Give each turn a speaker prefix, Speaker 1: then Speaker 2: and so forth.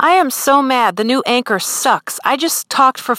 Speaker 1: I am so mad. The new anchor sucks. I just talked for